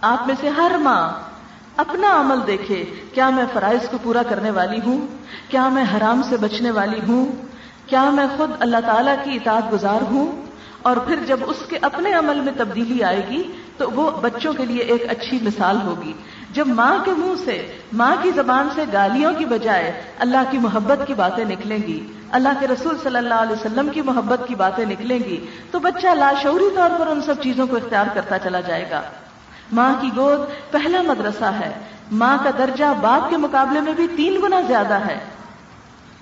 آپ میں سے ہر ماں اپنا عمل دیکھے، کیا میں فرائض کو پورا کرنے والی ہوں؟ کیا میں حرام سے بچنے والی ہوں؟ کیا میں خود اللہ تعالیٰ کی اطاعت گزار ہوں؟ اور پھر جب اس کے اپنے عمل میں تبدیلی آئے گی، تو وہ بچوں کے لیے ایک اچھی مثال ہوگی۔ جب ماں کے منہ سے، ماں کی زبان سے گالیوں کی بجائے اللہ کی محبت کی باتیں نکلیں گی، اللہ کے رسول صلی اللہ علیہ وسلم کی محبت کی باتیں نکلیں گی، تو بچہ لاشعوری طور پر ان سب چیزوں کو اختیار کرتا چلا جائے گا۔ ماں کی گود پہلا مدرسہ ہے۔ ماں کا درجہ باپ کے مقابلے میں بھی تین گنا زیادہ ہے۔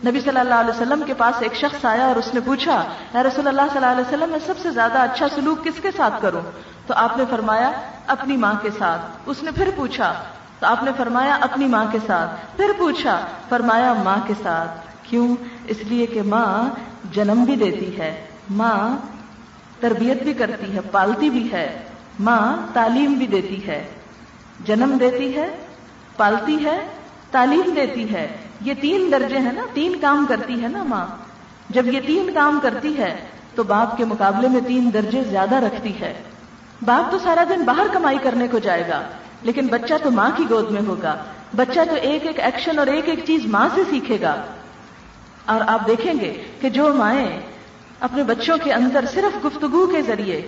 نبی صلی اللہ علیہ وسلم کے پاس ایک شخص آیا اور اس نے پوچھا، اے رسول اللہ صلی اللہ علیہ وسلم، میں سب سے زیادہ اچھا سلوک کس کے ساتھ کروں؟ تو آپ نے فرمایا، اپنی ماں کے ساتھ۔ اس نے پھر پوچھا، تو آپ نے فرمایا، اپنی ماں کے ساتھ۔ پھر پوچھا، فرمایا، ماں کے ساتھ۔ کیوں؟ اس لیے کہ ماں جنم بھی دیتی ہے۔ ماں تربیت بھی کرتی ہے، پالتی بھی ہے۔ ماں تعلیم بھی دیتی ہے، جنم دیتی ہے، پالتی ہے، تعلیم دیتی ہے۔ یہ تین درجے ہیں نا، تین کام کرتی ہے نا ماں۔ جب یہ تین کام کرتی ہے، تو باپ کے مقابلے میں تین درجے زیادہ رکھتی ہے۔ باپ تو سارا دن باہر کمائی کرنے کو جائے گا، لیکن بچہ تو ماں کی گود میں ہوگا۔ بچہ تو ایک ایک ایکشن اور ایک ایک چیز ماں سے سیکھے گا۔ اور آپ دیکھیں گے کہ جو مائیں اپنے بچوں کے اندر صرف گفتگو کے ذریعے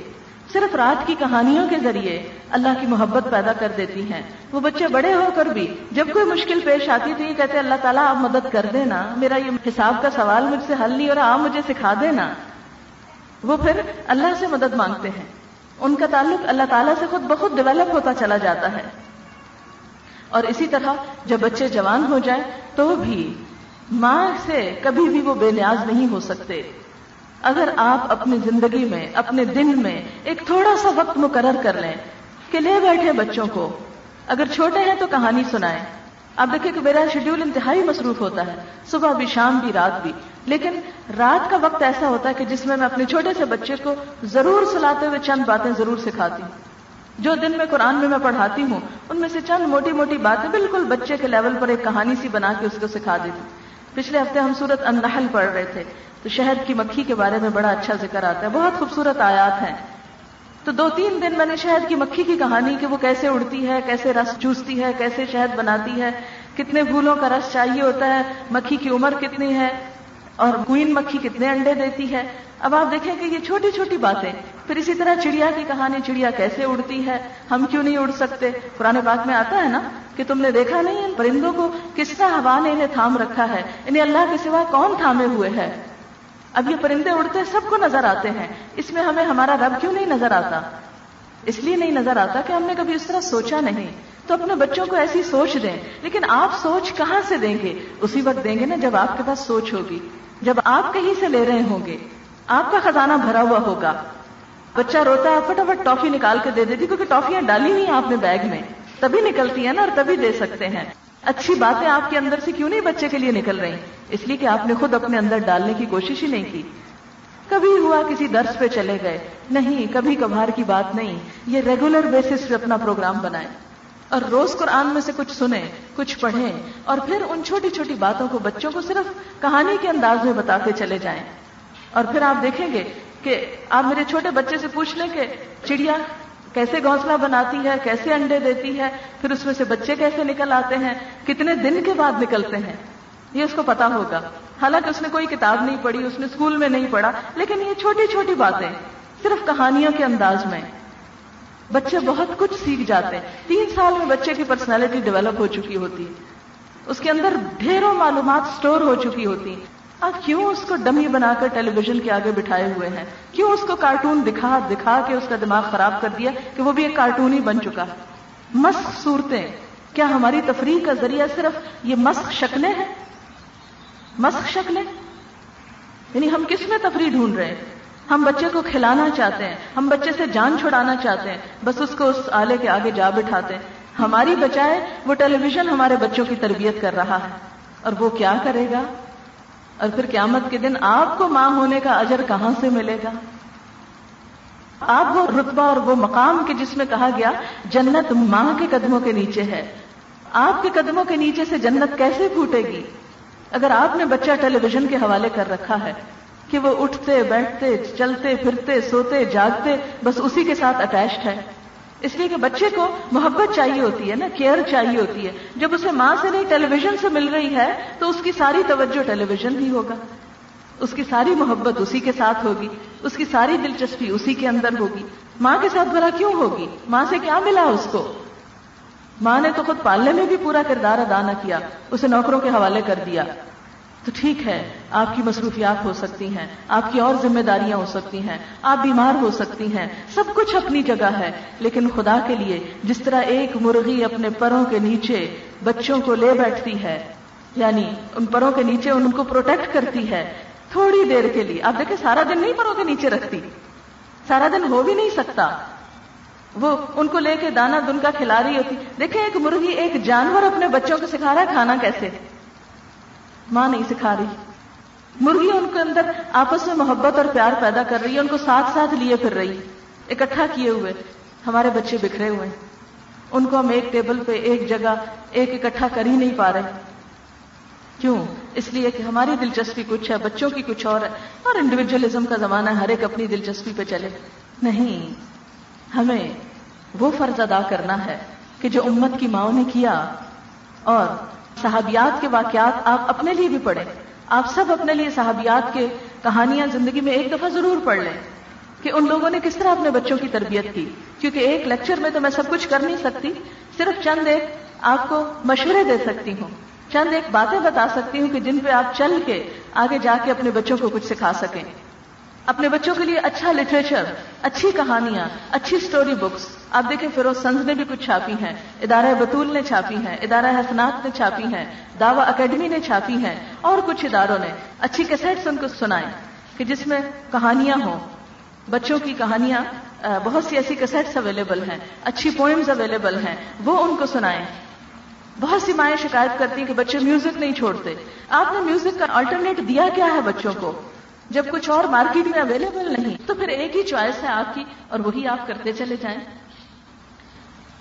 صرف رات کی کہانیوں کے ذریعے اللہ کی محبت پیدا کر دیتی ہیں۔ وہ بچے بڑے ہو کر بھی جب کوئی مشکل پیش آتی تو یہ کہتے اللہ تعالیٰ آپ مدد کر دینا، میرا یہ حساب کا سوال مجھ سے حل نہیں ہو رہا، آپ مجھے سکھا دینا۔ وہ پھر اللہ سے مدد مانگتے ہیں۔ ان کا تعلق اللہ تعالیٰ سے خود بخود ڈیولپ ہوتا چلا جاتا ہے۔ اور اسی طرح جب بچے جوان ہو جائیں تو بھی ماں سے کبھی بھی وہ بے نیاز نہیں ہو سکتے۔ اگر آپ اپنی زندگی میں، اپنے دن میں ایک تھوڑا سا وقت مقرر کر لیں کہ لے بیٹھے بچوں کو، اگر چھوٹے ہیں تو کہانی سنائیں۔ آپ دیکھیں کہ میرا شیڈیول انتہائی مصروف ہوتا ہے، صبح بھی، شام بھی، رات بھی۔ لیکن رات کا وقت ایسا ہوتا ہے کہ جس میں میں اپنے چھوٹے سے بچے کو ضرور سلاتے ہوئے چند باتیں ضرور سکھاتی ہوں۔ جو دن میں قرآن میں میں پڑھاتی ہوں، ان میں سے چند موٹی موٹی باتیں بالکل بچے کے لیول پر ایک کہانی سی بنا کے اس کو سکھا دیتی پچھلے ہفتے ہم سورت النحل پڑھ رہے تھے تو شہد کی مکھی کے بارے میں بڑا اچھا ذکر آتا ہے، بہت خوبصورت آیات ہیں۔ تو دو تین دن میں نے شہد کی مکھی کی کہانی کہ وہ کیسے اڑتی ہے، کیسے رس چوستی ہے، کیسے شہد بناتی ہے، کتنے پھولوں کا رس چاہیے ہوتا ہے، مکھی کی عمر کتنی ہے اور کوئن مکھی کتنے انڈے دیتی ہے۔ اب آپ دیکھیں کہ یہ چھوٹی چھوٹی باتیں پھر اسی طرح چڑیا کی کہانی، چڑیا کیسے اڑتی ہے؟ ہم کیوں نہیں اڑ سکتے؟ پرانے بات میں آتا ہے نا کہ تم نے دیکھا نہیں ان پرندوں کو کس طرح ہوا نے انہیں تھام رکھا ہے؟ انہیں اللہ کے سوا کون تھامے ہوئے ہے؟ اب یہ پرندے اڑتے سب کو نظر آتے ہیں۔ اس میں ہمیں ہمارا رب کیوں نہیں نظر آتا؟ اس لیے نہیں نظر آتا کہ ہم نے کبھی اس طرح سوچا نہیں۔ تو اپنے بچوں کو ایسی سوچ دیں۔ لیکن آپ سوچ کہاں سے دیں گے؟ اسی وقت دیں گے نا جب آپ کے پاس سوچ ہوگی۔ جب آپ کہیں سے لے رہے ہوں گے۔ آپ کا خزانہ بھرا ہوا ہوگا۔ بچہ روتا ہے، فٹافٹ ٹافی نکال کے دے دیتی کیونکہ ٹافیاں ڈالی نہیں آپ نے بیگ میں۔ تبھی نکلتی ہیں نا اور تبھی دے سکتے ہیں۔ اچھی باتیں آپ کے اندر سے کیوں نہیں بچے کے لیے نکل رہی؟ اس لیے کہ آپ نے خود اپنے اندر ڈالنے کی کوشش ہی نہیں کی۔ کبھی ہوا کسی درس پہ چلے گئے۔ نہیں، کبھی کبھار کی بات نہیں۔ یہ ریگولر بیسس پہ اپنا پروگرام بنائیں۔ اور روز قرآن میں سے کچھ سنیں، کچھ پڑھیں۔ اور پھر ان چھوٹی چھوٹی باتوں کو بچوں کو صرف کہانی کے انداز میں بتاتے چلے جائیں۔ اور پھر آپ دیکھیں گے کہ آپ میرے چھوٹے بچے سے پوچھ لیں کہ چڑیا کیسے گھونسلہ بناتی ہے، کیسے انڈے دیتی ہے، پھر اس میں سے بچے کیسے نکل آتے ہیں، کتنے دن کے بعد نکلتے ہیں؟ یہ اس کو پتا ہوگا۔ حالانکہ اس نے کوئی کتاب نہیں پڑھی، اس نے اسکول میں نہیں پڑھا، لیکن یہ چھوٹی چھوٹی باتیں صرف کہانیوں کے انداز میں۔ بچے بہت کچھ سیکھ جاتے ہیں۔ تین سال میں بچے کی پرسنالٹی ڈیولپ ہو چکی ہوتی۔ ہے اس کے اندر ڈھیروں معلومات سٹور ہو چکی ہوتی۔ آپ کیوں اس کو ڈمی بنا کر ٹیلی ویژن کے آگے بٹھائے ہوئے ہیں؟ کیوں اس کو کارٹون دکھا دکھا کے اس کا دماغ خراب کر دیا کہ وہ بھی ایک کارٹون ہی بن چکا؟ مسخ صورتیں۔ کیا ہماری تفریح کا ذریعہ صرف یہ مسخ شکلیں ہیں؟ مسخ شکلیں؟ یعنی ہم کس میں تفریح ڈھونڈ رہے ہیں؟ ہم بچے کو کھلانا چاہتے ہیں، ہم بچے سے جان چھڑانا چاہتے ہیں، بس اس کو اس آلے کے آگے جا بٹھاتے ہیں۔ ہماری بچائے وہ ٹیلی ویژن ہمارے بچوں کی تربیت کر رہا ہے۔ اور وہ کیا کرے گا؟ اور پھر قیامت کے دن آپ کو ماں ہونے کا اجر کہاں سے ملے گا؟ آپ وہ رتبہ اور وہ مقام کے جس میں کہا گیا، جنت ماں کے قدموں کے نیچے ہے۔ آپ کے قدموں کے نیچے سے جنت کیسے پھوٹے گی؟ اگر آپ نے بچہ ٹیلی ویژن کے حوالے کر رکھا ہے کہ وہ اٹھتے، بیٹھتے، چلتے، پھرتے، سوتے، جاگتے، بس اسی کے ساتھ اٹیچڈ ہے۔ اس لیے کہ بچے کو محبت چاہیے ہوتی ہے نا، کیئر چاہیے ہوتی ہے۔ جب اسے ماں سے نہیں ٹیلی ویژن سے مل رہی ہے، تو اس کی ساری توجہ ٹیلی ویژن ہی ہوگا۔ اس کی ساری محبت اسی کے ساتھ ہوگی، اس کی ساری دلچسپی اسی کے اندر ہوگی۔ ماں کے ساتھ بھلا کیوں ہوگی؟ ماں سے کیا ملا اس کو؟ ماں نے تو خود پالنے میں بھی پورا کردار ادا نہ کیا، اسے نوکروں کے حوالے کر دیا۔ تو ٹھیک ہے، آپ کی مصروفیات ہو سکتی ہیں، آپ کی اور ذمہ داریاں ہو سکتی ہیں، آپ بیمار ہو سکتی ہیں، سب کچھ اپنی جگہ ہے، لیکن خدا کے لیے جس طرح ایک مرغی اپنے پروں کے نیچے بچوں کو لے بیٹھتی ہے یعنی ان پروں کے نیچے ان کو پروٹیکٹ کرتی ہے، تھوڑی دیر کے لیے، آپ دیکھیں سارا دن نہیں پروں کے نیچے رکھتی، سارا دن ہو بھی نہیں سکتا۔ وہ ان کو لے کے دانا دن کا کھلا رہی ہوتی، دیکھیں ایک مرغی ایک جانور اپنے بچوں کو سکھا رہا ہے کھانا کیسے؟ ماں نہیں سکھا رہی۔ مرغی ان کے اندر آپس میں محبت اور پیار پیدا کر رہی ہے، ان کو ساتھ ساتھ لیے پھر رہی۔ اکٹھا کیے ہوئے، ہمارے بچے بکھرے ہوئے۔ ان کو ہم ایک ٹیبل پہ ایک جگہ ایک اکٹھا کر ہی نہیں پا رہے۔ کیوں؟ اس لیے کہ ہماری دلچسپی کچھ ہے، بچوں کی کچھ اور ہے۔ اور انڈیویجلزم کا زمانہ ہر ایک اپنی دلچسپی پہ چلے۔ نہیں، ہمیں وہ فرض ادا کرنا ہے کہ جو امت کی ماؤں نے کیا اور صحابیات کے واقعات آپ اپنے لیے بھی پڑھیں۔ آپ سب اپنے لیے صحابیات کے کہانیاں زندگی میں ایک دفعہ ضرور پڑھ لیں کہ ان لوگوں نے کس طرح اپنے بچوں کی تربیت کی۔ کیونکہ ایک لیکچر میں تو میں سب کچھ کر نہیں سکتی، صرف چند ایک آپ کو مشورے دے سکتی ہوں۔ چند ایک باتیں بتا سکتی ہوں کہ جن پہ آپ چل کے آگے جا کے اپنے بچوں کو کچھ سکھا سکیں۔ اپنے بچوں کے لیے اچھا لٹریچر اچھی کہانیاں، اچھی سٹوری بکس آپ دیکھیں فیروز سنز نے بھی کچھ چھاپی ہیں. ادارہ بطول نے چھاپی ہیں. ادارہ حسنات نے چھاپی ہیں. دعوی اکیڈمی نے چھاپی ہیں. اور کچھ اداروں نے اچھی کیسٹس ان کو سنائیں کہ جس میں کہانیاں ہوں. بچوں کی کہانیاں بہت سی ایسی کیسٹس اویلیبل ہیں. اچھی پوئمز اویلیبل ہیں. وہ ان کو سنائیں. بہت سی مائیں شکایت کرتی ہیں کہ بچے میوزک نہیں چھوڑتے. آپ نے میوزک کا آلٹرنیٹ دیا کیا ہے بچوں کو؟ جب کچھ اور مارکیٹ میں اویلیبل نہیں، تو پھر ایک ہی چوائس ہے آپ کی اور وہی آپ کرتے چلے جائیں۔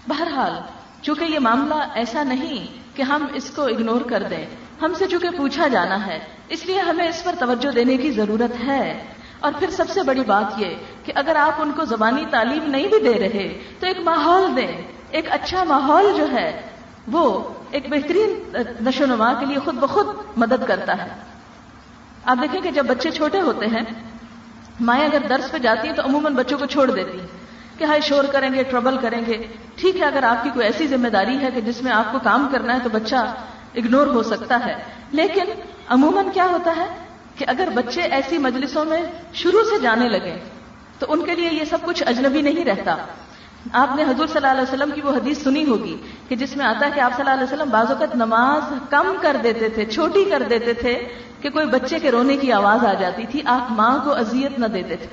بہرحال، چونکہ یہ معاملہ ایسا نہیں کہ ہم اس کو اگنور کر دیں، ہم سے چونکہ پوچھا جانا ہے، اس لیے ہمیں اس پر توجہ دینے کی ضرورت ہے۔ اور پھر سب سے بڑی بات یہ کہ اگر آپ ان کو زبانی تعلیم نہیں بھی دے رہے، تو ایک ماحول دیں۔ ایک اچھا ماحول جو ہے، وہ ایک بہترین نشو و نما کے لیے خود بخود مدد کرتا ہے۔ آپ دیکھیں کہ جب بچے چھوٹے ہوتے ہیں، مائیں اگر درس پہ جاتی ہیں تو عموماً بچوں کو چھوڑ دیتی ہیں کہ ہائی شور کریں گے ٹربل کریں گے۔ ٹھیک ہے، اگر آپ کی کوئی ایسی ذمہ داری ہے کہ جس میں آپ کو کام کرنا ہے تو بچہ اگنور ہو سکتا ہے۔ لیکن عموماً کیا ہوتا ہے کہ اگر بچے ایسی مجلسوں میں شروع سے جانے لگے تو ان کے لیے یہ سب کچھ اجنبی نہیں رہتا۔ آپ نے حضور صلی اللہ علیہ وسلم کی وہ حدیث سنی ہوگی کہ جس میں آتا ہے کہ آپ صلی اللہ علیہ وسلم بعض اوقات نماز کم کر دیتے تھے، چھوٹی کر دیتے تھے کہ کوئی بچے کے رونے کی آواز آ جاتی تھی، آپ ماں کو اذیت نہ دیتے تھے۔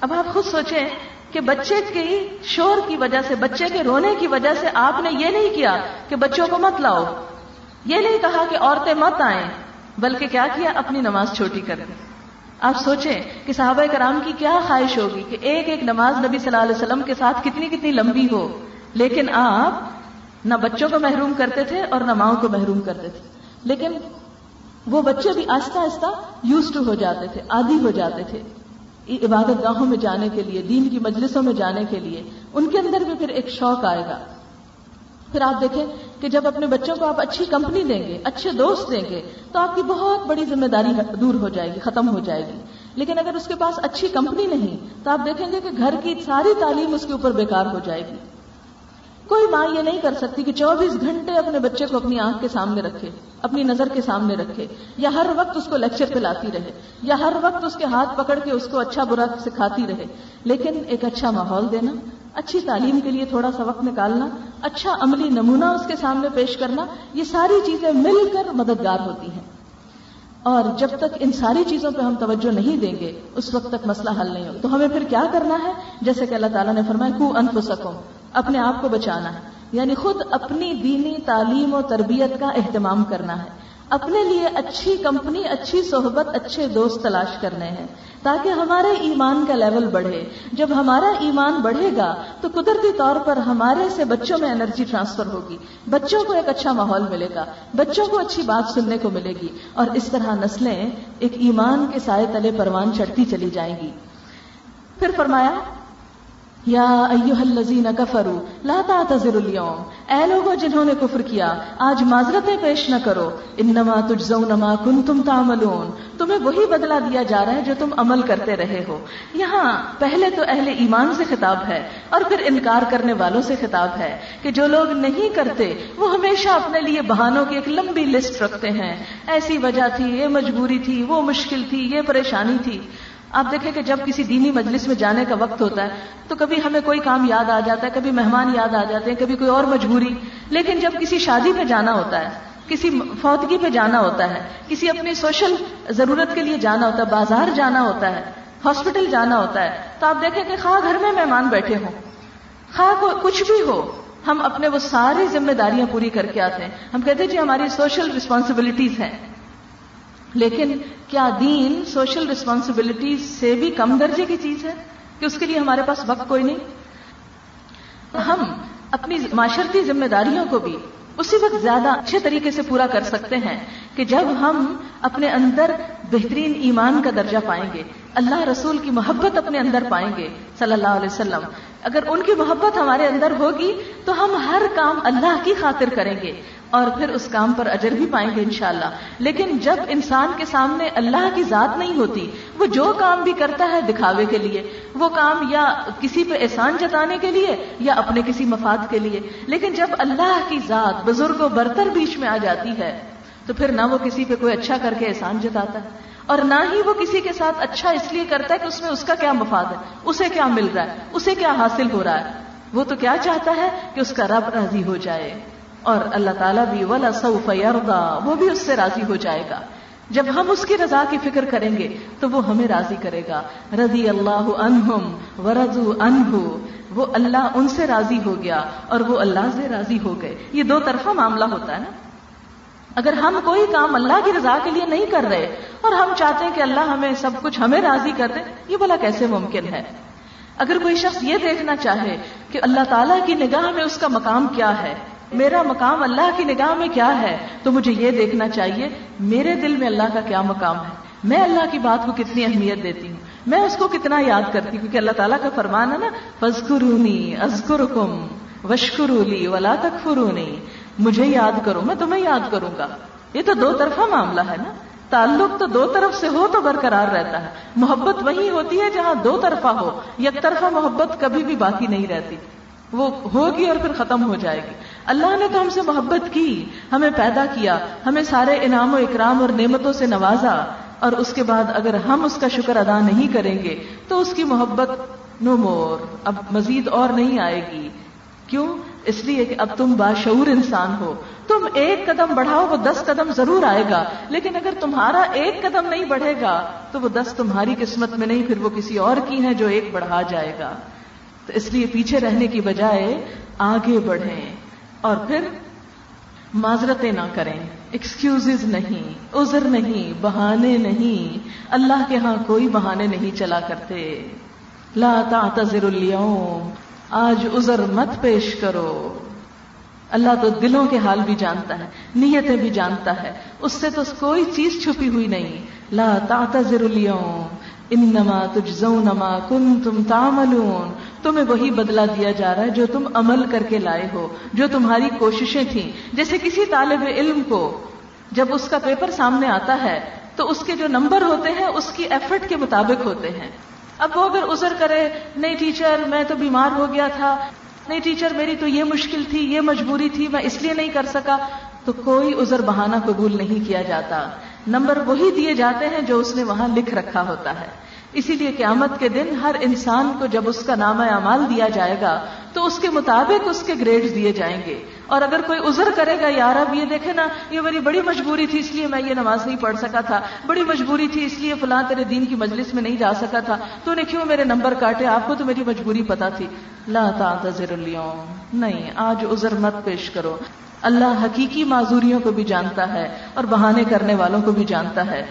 اب آپ خود سوچیں کہ بچے کی شور کی وجہ سے، بچے کے رونے کی وجہ سے آپ نے یہ نہیں کیا کہ بچوں کو مت لاؤ۔ یہ نہیں کہا کہ عورتیں مت آئیں، بلکہ کیا کیا؟ اپنی نماز چھوٹی کر دی آپ سوچیں کہ صحابہ کرام کی کیا خواہش ہوگی کہ ایک ایک نماز نبی صلی اللہ علیہ وسلم کے ساتھ کتنی کتنی لمبی ہو؟ لیکن آپ نہ بچوں کو محروم کرتے تھے اور نہ ماؤں کو محروم کرتے تھے۔ لیکن وہ بچے بھی آہستہ آہستہ یوز ٹو ہو جاتے تھے آدھی ہو جاتے تھے۔ عبادت گاہوں میں جانے کے لیے، دین کی مجلسوں میں جانے کے لیے۔ ان کے اندر بھی پھر ایک شوق آئے گا۔ پھر آپ دیکھیں کہ جب اپنے بچوں کو آپ اچھی کمپنی دیں گے، اچھے دوست دیں گے، تو آپ کی بہت بڑی ذمہ داری دور ہو جائے گی، ختم ہو جائے گی۔ لیکن اگر اس کے پاس اچھی کمپنی نہیں، تو آپ دیکھیں گے کہ گھر کی ساری تعلیم اس کے اوپر بیکار ہو جائے گی۔ کوئی ماں یہ نہیں کر سکتی کہ چوبیس گھنٹے اپنے بچے کو اپنی آنکھ کے سامنے رکھے، اپنی نظر کے سامنے رکھے، یا ہر وقت اس کو لیکچر پہ لاتی رہے، یا ہر وقت اس کے ہاتھ پکڑ کے اس کو اچھا برا سکھاتی رہے۔ لیکن ایک اچھا ماحول دینا اچھی تعلیم کے لیے تھوڑا سا وقت نکالنا اچھا عملی نمونہ اس کے سامنے پیش کرنا، یہ ساری چیزیں مل کر مددگار ہوتی ہیں۔ اور جب تک ان ساری چیزوں پہ ہم توجہ نہیں دیں گے، اس وقت تک مسئلہ حل نہیں ہو تو ہمیں پھر کیا کرنا ہے؟ جیسے کہ اللہ تعالیٰ نے فرمایا، کو انف سکوں اپنے آپ کو بچانا ہے۔ یعنی خود اپنی دینی تعلیم و تربیت کا اہتمام کرنا ہے۔ اپنے لیے اچھی کمپنی، اچھی صحبت، اچھے دوست تلاش کرنے ہیں تاکہ ہمارے ایمان کا لیول بڑھے۔ جب ہمارا ایمان بڑھے گا تو قدرتی طور پر ہمارے سے بچوں میں انرجی ٹرانسفر ہوگی۔ بچوں کو ایک اچھا ماحول ملے گا۔ بچوں کو اچھی بات سننے کو ملے گی۔ اور اس طرح نسلیں ایک ایمان کے سائے تلے پروان چڑھتی چلی جائیں گی۔ پھر فرمایا یا ایوہ الذین کفروا، لا تعتذروا اليوم۔ اے لوگوں جنہوں نے کفر کیا، آج معذرتیں پیش نہ کرو۔ انما تجزون ما کنتم تعملون۔ تمہیں وہی بدلہ دیا جا رہا ہے جو تم عمل کرتے رہے ہو۔ یہاں پہلے تو اہل ایمان سے خطاب ہے اور پھر انکار کرنے والوں سے خطاب ہے کہ جو لوگ نہیں کرتے، وہ ہمیشہ اپنے لیے بہانوں کی ایک لمبی لسٹ رکھتے ہیں۔ ایسی وجہ تھی، یہ مجبوری تھی، وہ مشکل تھی، یہ پریشانی تھی۔ آپ دیکھیں کہ جب کسی دینی مجلس میں جانے کا وقت ہوتا ہے، تو کبھی ہمیں کوئی کام یاد آ جاتا ہے، کبھی مہمان یاد آ جاتے ہیں، کبھی کوئی اور مجبوری۔ لیکن جب کسی شادی پہ جانا ہوتا ہے، کسی فوتگی پہ جانا ہوتا ہے، کسی اپنی سوشل ضرورت کے لیے جانا ہوتا ہے، بازار جانا ہوتا ہے، ہاسپٹل جانا ہوتا ہے، تو آپ دیکھیں کہ خواہ گھر میں مہمان بیٹھے ہوں، خواہ کچھ بھی ہو، ہم اپنے وہ ساری ذمہ داریاں پوری کر کے آتے ہیں۔ ہم کہتے ہیں جی ہماری سوشل ریسپانسبلٹیز ہیں، لیکن کیا دین سوشل ریسپانسبلٹی سے بھی کم درجے کی چیز ہے کہ اس کے لیے ہمارے پاس وقت کوئی نہیں؟ ہم اپنی معاشرتی ذمہ داریوں کو بھی اسی وقت زیادہ اچھے طریقے سے پورا کر سکتے ہیں کہ جب ہم اپنے اندر بہترین ایمان کا درجہ پائیں گے، اللہ رسول کی محبت اپنے اندر پائیں گے، صلی اللہ علیہ وسلم۔ اگر ان کی محبت ہمارے اندر ہوگی تو ہم ہر کام اللہ کی خاطر کریں گے۔ اور پھر اس کام پر اجر بھی پائیں گے انشاءاللہ۔ لیکن جب انسان کے سامنے اللہ کی ذات نہیں ہوتی، وہ جو کام بھی کرتا ہے دکھاوے کے لیے، وہ کام یا کسی پہ احسان جتانے کے لیے یا اپنے کسی مفاد کے لیے۔ لیکن جب اللہ کی ذات بزرگ و برتر بیچ میں آ جاتی ہے، تو پھر نہ وہ کسی پہ کوئی اچھا کر کے احسان جتاتا ہے، اور نہ ہی وہ کسی کے ساتھ اچھا اس لیے کرتا ہے کہ اس میں اس کا کیا مفاد ہے، اسے کیا مل رہا ہے، اسے کیا حاصل ہو رہا ہے۔ وہ تو کیا چاہتا ہے کہ اس کا رب راضی ہو جائے۔ اور اللہ تعالیٰ بھی ولا سوف یردا وہ بھی اس سے راضی ہو جائے گا۔ جب ہم اس کی رضا کی فکر کریں گے، تو وہ ہمیں راضی کرے گا۔ رضی اللہ عنہم ورضو عنہ، وہ اللہ ان سے راضی ہو گیا اور وہ اللہ سے راضی ہو گئے۔ یہ دو طرفہ معاملہ ہوتا ہے نا۔ اگر ہم کوئی کام اللہ کی رضا کے لیے نہیں کر رہے اور ہم چاہتے ہیں کہ اللہ ہمیں سب کچھ ہمیں راضی کر دے، یہ بلا کیسے ممکن ہے؟ اگر کوئی شخص یہ دیکھنا چاہے کہ اللہ تعالیٰ کی نگاہ میں اس کا مقام کیا ہے میرا مقام اللہ کی نگاہ میں کیا ہے؟ تو مجھے یہ دیکھنا چاہیے، میرے دل میں اللہ کا کیا مقام ہے؟ میں اللہ کی بات کو کتنی اہمیت دیتی ہوں؟ میں اس کو کتنا یاد کرتی ہوں؟ کیونکہ اللہ تعالیٰ کا فرمان ہے نا فزکرونی ازکر کم وشکرولی ولا تکفرونی۔ مجھے یاد کرو، میں تمہیں یاد کروں گا۔ یہ تو دو طرفہ معاملہ ہے نا۔ تعلق تو دو طرف سے ہو تو برقرار رہتا ہے۔ محبت وہی ہوتی ہے جہاں دو طرفہ ہو، یک طرفہ محبت کبھی بھی باقی نہیں رہتی۔ وہ ہوگی اور پھر ختم ہو جائے گی۔ اللہ نے تو ہم سے محبت کی، ہمیں پیدا کیا، ہمیں سارے انعام و اکرام اور نعمتوں سے نوازا۔ اور اس کے بعد اگر ہم اس کا شکر ادا نہیں کریں گے، تو اس کی محبت نو مور۔ اب مزید اور نہیں آئے گی۔ کیوں؟ اس لیے کہ اب تم باشعور انسان ہو۔ تم ایک قدم بڑھاؤ، وہ دس قدم ضرور آئے گا۔ لیکن اگر تمہارا ایک قدم نہیں بڑھے گا، تو وہ دس تمہاری قسمت میں نہیں، پھر وہ کسی اور کی ہے جو ایک بڑھا جائے گا۔ تو اس لیے پیچھے رہنے کی بجائے آگے بڑھیں۔ اور پھر معذرتیں نہ کریں ایکسکیوز نہیں، عذر نہیں، بہانے نہیں، اللہ کے ہاں کوئی بہانے نہیں چلا کرتے۔ لا تعتذر اليوم، آج عذر مت پیش کرو۔ اللہ تو دلوں کے حال بھی جانتا ہے، نیتیں بھی جانتا ہے، اس سے تو کوئی چیز چھپی ہوئی نہیں۔ لا تعتذر اليوم، انما تجزون ما کنتم تعملون۔ تمہیں وہی بدلا دیا جا رہا ہے جو تم عمل کر کے لائے ہو، جو تمہاری کوششیں تھیں۔ جیسے کسی طالب علم کو جب اس کا پیپر سامنے آتا ہے، تو اس کے جو نمبر ہوتے ہیں، اس کی ایفرٹ کے مطابق ہوتے ہیں۔ اب وہ اگر ازر کرے، نہیں ٹیچر میں تو بیمار ہو گیا تھا۔ نہیں ٹیچر میری تو یہ مشکل تھی، یہ مجبوری تھی، میں اس لیے نہیں کر سکا۔ تو کوئی ازر بہانہ قبول نہیں کیا جاتا۔ نمبر وہی دیے جاتے ہیں جو اس نے وہاں لکھ رکھا ہوتا ہے۔ اسی لیے قیامت کے دن ہر انسان کو جب اس کا نام اعمال دیا جائے گا، تو اس کے مطابق اس کے گریڈ دیے جائیں گے۔ اور اگر کوئی عذر کرے گا یار اب یہ دیکھے نا، یہ میری بڑی مجبوری تھی، اس لیے میں یہ نماز نہیں پڑھ سکا تھا۔ بڑی مجبوری تھی، اس لیے فلاں تیرے دین کی مجلس میں نہیں جا سکا تھا۔ تو نے کیوں میرے نمبر کاٹے؟ آپ کو تو میری مجبوری پتا تھی۔ لا تعتذر اليوم۔ نہیں، آج عذر مت پیش کرو۔ اللہ حقیقی معذوریوں کو بھی جانتا ہے اور بہانے کرنے والوں کو بھی جانتا ہے۔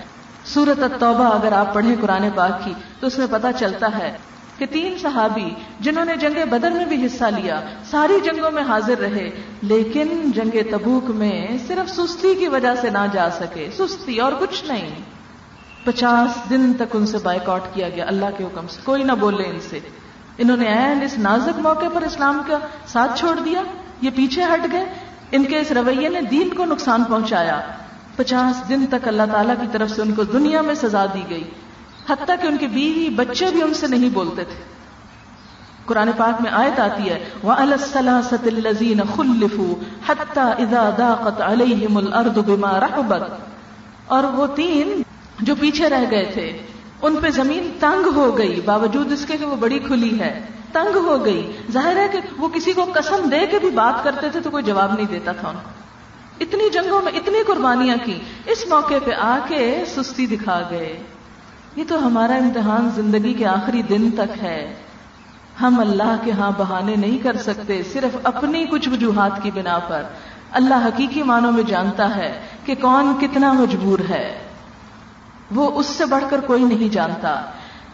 سورت التوبہ اگر آپ پڑھیں قرآن پاک کی، تو اس میں پتا چلتا ہے کہ تین صحابی جنہوں نے جنگ بدر میں بھی حصہ لیا، ساری جنگوں میں حاضر رہے، لیکن جنگ تبوک میں صرف سستی کی وجہ سے نہ جا سکے، سستی اور کچھ نہیں۔ پچاس دن تک ان سے بائک آؤٹ کیا گیا، اللہ کے حکم سے، کوئی نہ بولے ان سے۔ انہوں نے این اس نازک موقع پر اسلام کا ساتھ چھوڑ دیا، یہ پیچھے ہٹ گئے۔ ان کے اس رویے نے دین کو نقصان پہنچایا۔ پچاس دن تک اللہ تعالیٰ کی طرف سے ان کو دنیا میں سزا دی گئی۔ حتیٰ کہ ان کے بیوی بچے بھی ان سے نہیں بولتے تھے۔ قرآن پاک میں آیت آتی ہے، وَعَلَى الَّذِينَ خُلِّفُوا حَتَّى إِذَا دَاقَتْ عَلَيْهِمُ الْأَرْضُ بِمَا رَحُبَتْ۔ اور وہ تین جو پیچھے رہ گئے تھے، ان پہ زمین تنگ ہو گئی۔ باوجود اس کے کہ وہ بڑی کھلی ہے، تنگ ہو گئی۔ ظاہر ہے کہ وہ کسی کو قسم دے کے بھی بات کرتے تھے تو کوئی جواب نہیں دیتا تھا ان کو۔ اتنی جنگوں میں اتنی قربانیاں کی، اس موقع پہ آ کے سستی دکھا گئے۔ یہ تو ہمارا امتحان زندگی کے آخری دن تک ہے۔ ہم اللہ کے ہاں بہانے نہیں کر سکتے، صرف اپنی کچھ وجوہات کی بنا پر۔ اللہ حقیقی معنوں میں جانتا ہے کہ کون کتنا مجبور ہے۔ وہ اس سے بڑھ کر کوئی نہیں جانتا۔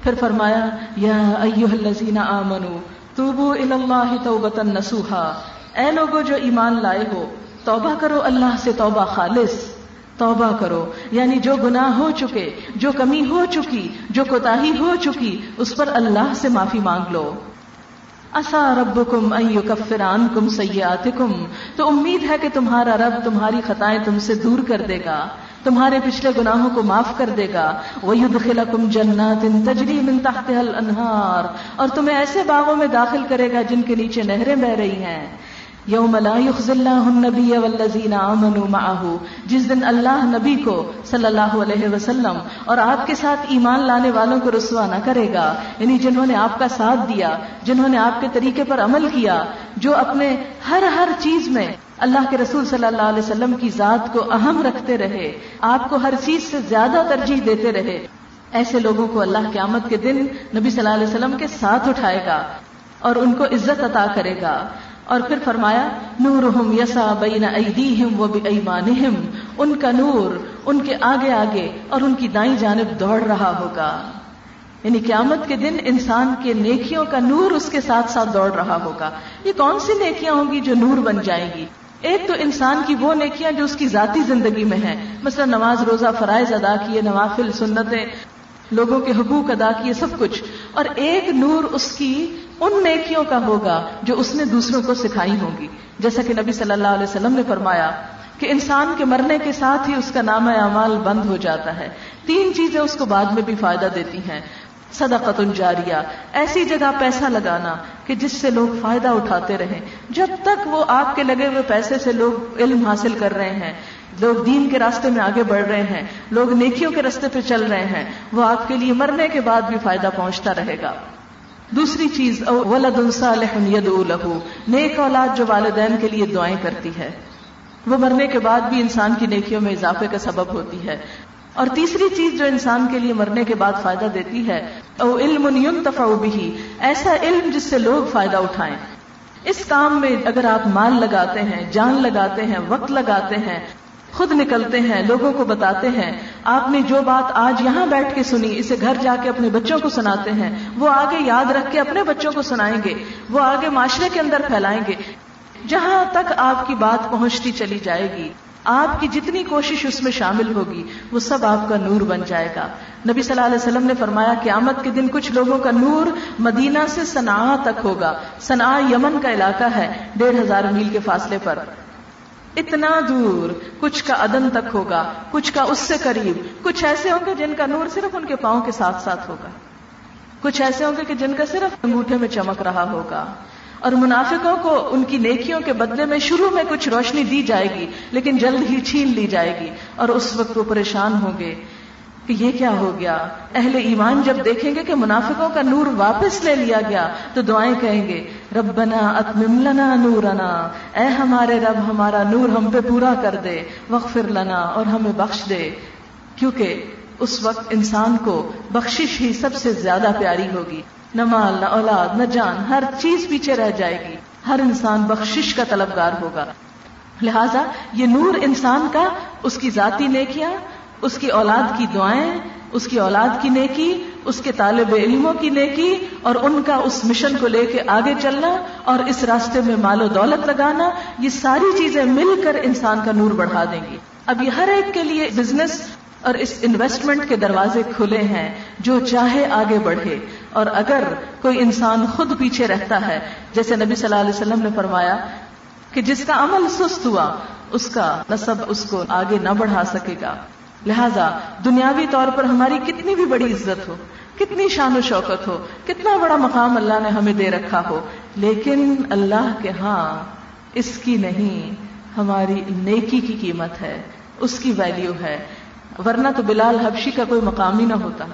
پھر فرمایا، یا ایوہ الذین آمنو، توبو اللہ توبتا نسوحا اے لوگو جو ایمان لائے ہو توبہ کرو، اللہ سے توبہ خالص۔ توبہ کرو۔ یعنی جو گناہ ہو چکے، جو کمی ہو چکی، جو کوتاہی ہو چکی، اس پر اللہ سے معافی مانگ لو۔ اصا رب کم کفران کم سیات تو امید ہے کہ تمہارا رب تمہاری خطائیں تم سے دور کر دے گا، تمہارے پچھلے گناہوں کو معاف کر دے گا۔ وَيُدْخِلَكُمْ جَنَّاتٍ تَجْرِي مِن تَحْتِهَا الْأَنْهَارِ۔ اور تمہیں ایسے باغوں میں داخل کرے گا جن کے نیچے نہریں بہ رہی ہیں۔ یوم لا یخز اللہ النبی والذین آمنوا معه جس دن اللہ نبی کو صلی اللہ علیہ وسلم اور آپ کے ساتھ ایمان لانے والوں کو رسوا نہ کرے گا یعنی جنہوں نے آپ کا ساتھ دیا، جنہوں نے آپ کے طریقے پر عمل کیا، جو اپنے ہر ہر چیز میں اللہ کے رسول صلی اللہ علیہ وسلم کی ذات کو اہم رکھتے رہے، آپ کو ہر چیز سے زیادہ ترجیح دیتے رہے۔ ایسے لوگوں کو اللہ قیامت کے دن نبی صلی اللہ علیہ وسلم کے ساتھ اٹھائے گا اور ان کو عزت عطا کرے گا۔ اور پھر فرمایا نور یسا بین ایدیہم و بایمانہم، ان کا نور ان کے آگے آگے اور ان کی دائیں جانب دوڑ رہا ہوگا۔ یعنی قیامت کے دن انسان کے نیکیوں کا نور اس کے ساتھ ساتھ دوڑ رہا ہوگا۔ یہ کون سی نیکیاں ہوں گی جو نور بن جائیں گی؟ ایک تو انسان کی وہ نیکیاں جو اس کی ذاتی زندگی میں ہیں۔ مثلا نماز روزہ فرائض ادا کیے، نوافل، سنتیں، لوگوں کے حقوق ادا کیے، سب کچھ۔ اور ایک نور اس کی ان نیکیوں کا ہوگا جو اس نے دوسروں کو سکھائی ہوں گی جیسا کہ نبی صلی اللہ علیہ وسلم نے فرمایا کہ انسان کے مرنے کے ساتھ ہی اس کا نام اعمال بند ہو جاتا ہے۔ تین چیزیں اس کو بعد میں بھی فائدہ دیتی ہیں۔ صدقت جاریہ ایسی جگہ پیسہ لگانا کہ جس سے لوگ فائدہ اٹھاتے رہیں۔ جب تک وہ آپ کے لگے ہوئے پیسے سے لوگ علم حاصل کر رہے ہیں لوگ دین کے راستے میں آگے بڑھ رہے ہیں، لوگ نیکیوں کے راستے پہ چل رہے ہیں، وہ آپ کے لیے مرنے کے بعد بھی فائدہ پہنچتا رہے گا۔ دوسری چیز ولد صالح يدعو له نیک اولاد جو والدین کے لیے دعائیں کرتی ہے۔ وہ مرنے کے بعد بھی انسان کی نیکیوں میں اضافے کا سبب ہوتی ہے۔ اور تیسری چیز جو انسان کے لیے مرنے کے بعد فائدہ دیتی ہے، او علم ينتفع به ایسا علم جس سے لوگ فائدہ اٹھائیں۔ اس کام میں اگر آپ مال لگاتے ہیں، جان لگاتے ہیں، وقت لگاتے ہیں خود نکلتے ہیں، لوگوں کو بتاتے ہیں۔ آپ نے جو بات آج یہاں بیٹھ کے سنی، اسے گھر جا کے اپنے بچوں کو سناتے ہیں۔ وہ آگے یاد رکھ کے اپنے بچوں کو سنائیں گے۔ وہ آگے معاشرے کے اندر پھیلائیں گے۔ جہاں تک آپ کی بات پہنچتی چلی جائے گی، آپ کی جتنی کوشش اس میں شامل ہوگی، وہ سب آپ کا نور بن جائے گا۔ نبی صلی اللہ علیہ وسلم نے فرمایا کہ آمد کے دن کچھ لوگوں کا نور مدینہ سے سنا تک ہوگا۔ سنا یمن کا علاقہ ہے، ڈیڑھ ہزار میل کے فاصلے پر۔ اتنا دور کچھ کا ادن تک ہوگا، کچھ کا اس سے قریب، کچھ ایسے ہوں گے جن کا نور صرف ان کے پاؤں کے ساتھ ساتھ ہوگا۔ کچھ ایسے ہوں گے کہ جن کا صرف انگوٹھے میں چمک رہا ہوگا۔ اور منافقوں کو ان کی نیکیوں کے بدلے میں شروع میں کچھ روشنی دی جائے گی، لیکن جلد ہی چھین لی جائے گی۔ اور اس وقت وہ پریشان ہوں گے کہ یہ کیا ہو گیا۔ اہل ایمان جب دیکھیں گے کہ منافقوں کا نور واپس لے لیا گیا، تو دعائیں کہیں گے ربنا اتمم لنا نورنا۔ اے ہمارے رب، ہمارا نور ہم پہ پورا کر دے وغفر لنا اور ہمیں بخش دے۔ کیونکہ اس وقت انسان کو بخشش ہی سب سے زیادہ پیاری ہوگی۔ نہ مال، نہ اولاد، نہ جان، ہر چیز پیچھے رہ جائے گی۔ ہر انسان بخشش کا طلبگار ہوگا۔ لہذا یہ نور انسان کا، اس کی ذاتی نیکیاں، اس کی اولاد کی دعائیں، اس کی اولاد کی نیکی اس کے طالب علموں کی نیکی اور ان کا اس مشن کو لے کے آگے چلنا اور اس راستے میں مال و دولت لگانا، یہ ساری چیزیں مل کر انسان کا نور بڑھا دیں گی۔ اب یہ ہر ایک کے لیے بزنس اور اس انویسٹمنٹ کے دروازے کھلے ہیں، جو چاہے آگے بڑھے۔ اور اگر کوئی انسان خود پیچھے رہتا ہے، جیسے نبی صلی اللہ علیہ وسلم نے فرمایا کہ جس کا عمل سست ہوا، اس کا نصب اس کو آگے نہ بڑھا سکے گا۔ لہذا دنیاوی طور پر ہماری کتنی بھی بڑی عزت ہو، کتنی شان و شوکت ہو، کتنا بڑا مقام اللہ نے ہمیں دے رکھا ہو، لیکن اللہ کے ہاں اس کی نہیں، ہماری نیکی کی قیمت ہے، اس کی ویلیو ہے۔ ورنہ تو بلال حبشی کا کوئی مقام ہی نہ ہوتا۔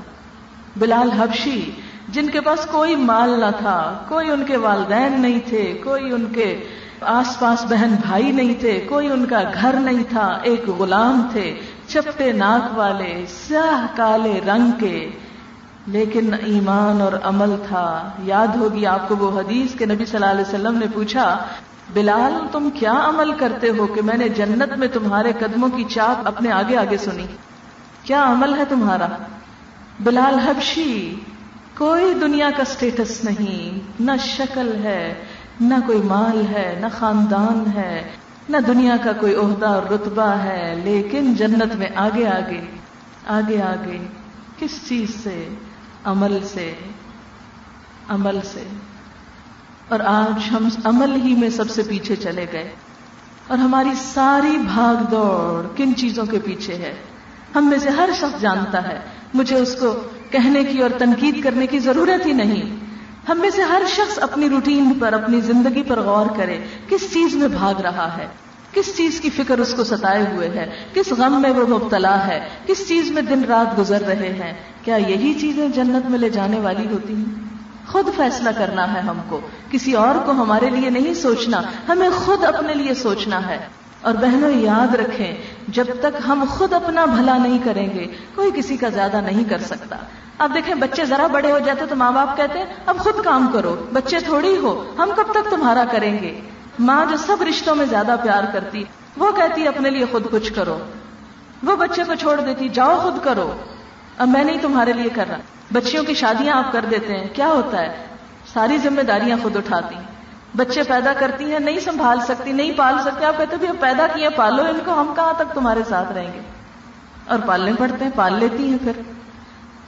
بلال حبشی، جن کے پاس کوئی مال نہ تھا، کوئی ان کے والدین نہیں تھے، کوئی ان کے آس پاس بہن بھائی نہیں تھے، کوئی ان کا گھر نہیں تھا، ایک غلام تھے چپٹے ناک والے، سیاہ کالے رنگ کے۔ لیکن ایمان اور عمل تھا۔ یاد ہوگی آپ کو وہ حدیث کے نبی صلی اللہ علیہ وسلم نے پوچھا، بلال، تم کیا عمل کرتے ہو کہ میں نے جنت میں تمہارے قدموں کی چاپ اپنے آگے آگے سنی؟ کیا عمل ہے تمہارا؟ بلال حبشی، کوئی دنیا کا سٹیٹس نہیں۔ نہ شکل ہے، نہ کوئی مال ہے، نہ خاندان ہے۔ نہ دنیا کا کوئی عہدہ اور رتبہ ہے، لیکن جنت میں آگے آگے آگے آگے، کس چیز سے؟ عمل سے عمل سے۔ اور آج ہم عمل ہی میں سب سے پیچھے چلے گئے۔ اور ہماری ساری بھاگ دوڑ کن چیزوں کے پیچھے ہے؟ ہم میں سے ہر شخص جانتا ہے۔ مجھے اس کو کہنے کی اور تنقید کرنے کی ضرورت ہی نہیں۔ ہم میں سے ہر شخص اپنی روٹین پر، اپنی زندگی پر غور کرے، کس چیز میں بھاگ رہا ہے؟ کس چیز کی فکر اس کو ستائے ہوئے ہے؟ کس غم میں وہ مبتلا ہے؟ کس چیز میں دن رات گزر رہے ہیں؟ کیا یہی چیزیں جنت میں لے جانے والی ہوتی ہیں؟ خود فیصلہ کرنا ہے ہم کو۔ کسی اور کو ہمارے لیے نہیں سوچنا، ہمیں خود اپنے لیے سوچنا ہے۔ اور بہنوں یاد رکھیں، جب تک ہم خود اپنا بھلا نہیں کریں گے، کوئی کسی کا زیادہ نہیں کر سکتا۔ اب دیکھیں، بچے ذرا بڑے ہو جاتے تو ماں باپ کہتے ہیں، اب خود کام کرو، بچے تھوڑی ہو، ہم کب تک تمہارا کریں گے؟ ماں جو سب رشتوں میں زیادہ پیار کرتی، وہ کہتی اپنے لیے خود کچھ کرو۔ وہ بچے کو چھوڑ دیتی، جاؤ خود کرو۔ اب میں نہیں تمہارے لیے کر رہا۔ بچیوں کی شادیاں آپ کر دیتے ہیں، کیا ہوتا ہے؟ ساری ذمہ داریاں خود اٹھاتی۔ بچے پیدا کرتی ہیں، نہیں سنبھال سکتی، نہیں پال سکتے آپ کہتے اب پیدا کیے، پالو ان کو، ہم کہاں تک تمہارے ساتھ رہیں گے؟ اور پالنے پڑتے ہیں، پال لیتی ہیں پھر۔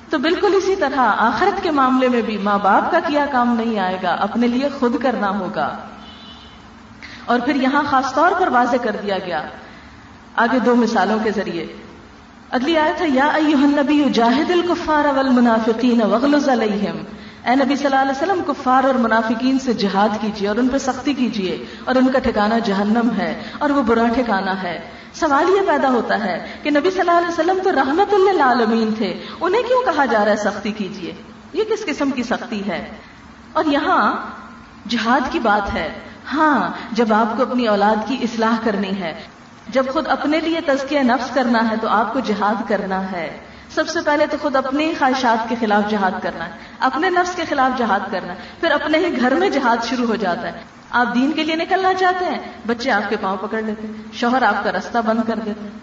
تو بالکل اسی طرح آخرت کے معاملے میں بھی ماں باپ کا کیا کام نہیں آئے گا، اپنے لیے خود کرنا ہوگا۔ اور پھر یہاں خاص طور پر واضح کر دیا گیا۔ آگے دو مثالوں کے ذریعے۔ اگلی آیت ہے، یا ایوہ النبی جاہد الکفار والمنافقین وغلظ علیہم۔ اے نبی صلی اللہ علیہ وسلم، کفار اور منافقین سے جہاد کیجیے اور ان پہ سختی کیجیے اور ان کا ٹھکانہ جہنم ہے اور وہ برا ٹھکانہ ہے۔ سوال یہ پیدا ہوتا ہے کہ نبی صلی اللہ علیہ وسلم تو رحمت اللہ عالمین تھے، انہیں کیوں کہا جا رہا ہے سختی کیجیے؟ یہ کس قسم کی سختی ہے؟ اور یہاں جہاد کی بات ہے۔ ہاں جب آپ کو اپنی اولاد کی اصلاح کرنی ہے، جب خود اپنے لیے تزکیہ نفس کرنا ہے تو آپ کو جہاد کرنا ہے۔ سب سے پہلے تو خود اپنی خواہشات کے خلاف جہاد کرنا ہے، اپنے نفس کے خلاف جہاد کرنا ہے، پھر اپنے ہی گھر میں جہاد شروع ہو جاتا ہے۔ آپ دین کے لیے نکلنا چاہتے ہیں، بچے آپ کے پاؤں پکڑ لیتے ہیں، شوہر آپ کا رستہ بند کر دیتے ہیں۔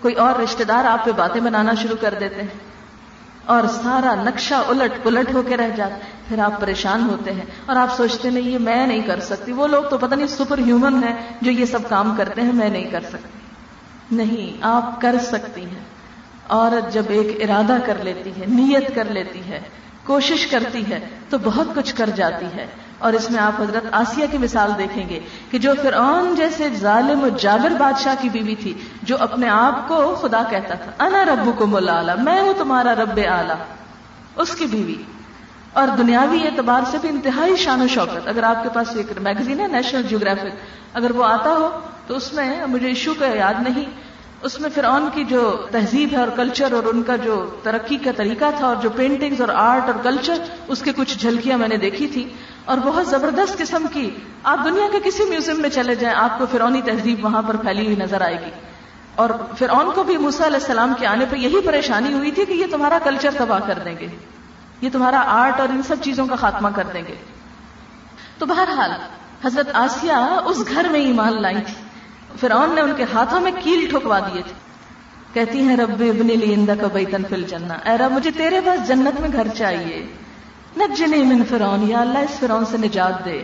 کوئی اور رشتے دار آپ پہ باتیں بنانا شروع کر دیتے ہیں۔ اور سارا نقشہ الٹ پلٹ ہو کے رہ جاتا پھر آپ پریشان ہوتے ہیں اور آپ سوچتے نہیں یہ میں نہیں کر سکتی۔ وہ لوگ تو پتہ نہیں سپر ہیومن ہیں جو یہ سب کام کرتے ہیں، میں نہیں کر سکتی۔ نہیں، آپ کر سکتی ہیں۔ عورت جب ایک ارادہ کر لیتی ہے، نیت کر لیتی ہے، کوشش کرتی ہے، تو بہت کچھ کر جاتی ہے۔ اور اس میں آپ حضرت آسیہ کی مثال دیکھیں گے کہ جو فرعون جیسے ظالم و جابر بادشاہ کی بیوی تھی، جو اپنے آپ کو خدا کہتا تھا، انا ربو کو ملا میں ہوں تمہارا رب آلہ اس کی بیوی۔ اور دنیاوی اعتبار سے بھی انتہائی شان و شوکت۔ اگر آپ کے پاس ایک میگزین ہے نیشنل جیوگرافک اگر وہ آتا ہو، تو اس میں مجھے ایشو کا یاد نہیں۔ اس میں فرعون کی جو تہذیب ہے اور کلچر اور ان کا جو ترقی کا طریقہ تھا اور جو پینٹنگز اور آرٹ اور کلچر اس کے کچھ جھلکیاں میں نے دیکھی تھی اور بہت زبردست قسم کی، آپ دنیا کے کسی میوزیم میں چلے جائیں، آپ کو فرونی تہذیب وہاں پر پھیلی ہوئی نظر آئے گی۔ اور فرعون کو بھی موسا علیہ السلام کے آنے پہ یہی پریشانی ہوئی تھی کہ یہ تمہارا کلچر تباہ کر دیں گے۔ یہ تمہارا آرٹ اور ان سب چیزوں کا خاتمہ کر دیں گے۔ تو بہرحال، حضرت آسیہ اس گھر میں ایمان لائی تھی۔ فرعون نے ان کے ہاتھوں میں کیل ٹھکوا دیے تھے۔ کہتی ہیں، رب ابن لی اندہ کا بیتن فل جنہ اے رب، مجھے تیرے پاس جنت میں گھر چاہیے۔ نجنی من فرعون، یا اللہ، اس فرعون سے نجات دے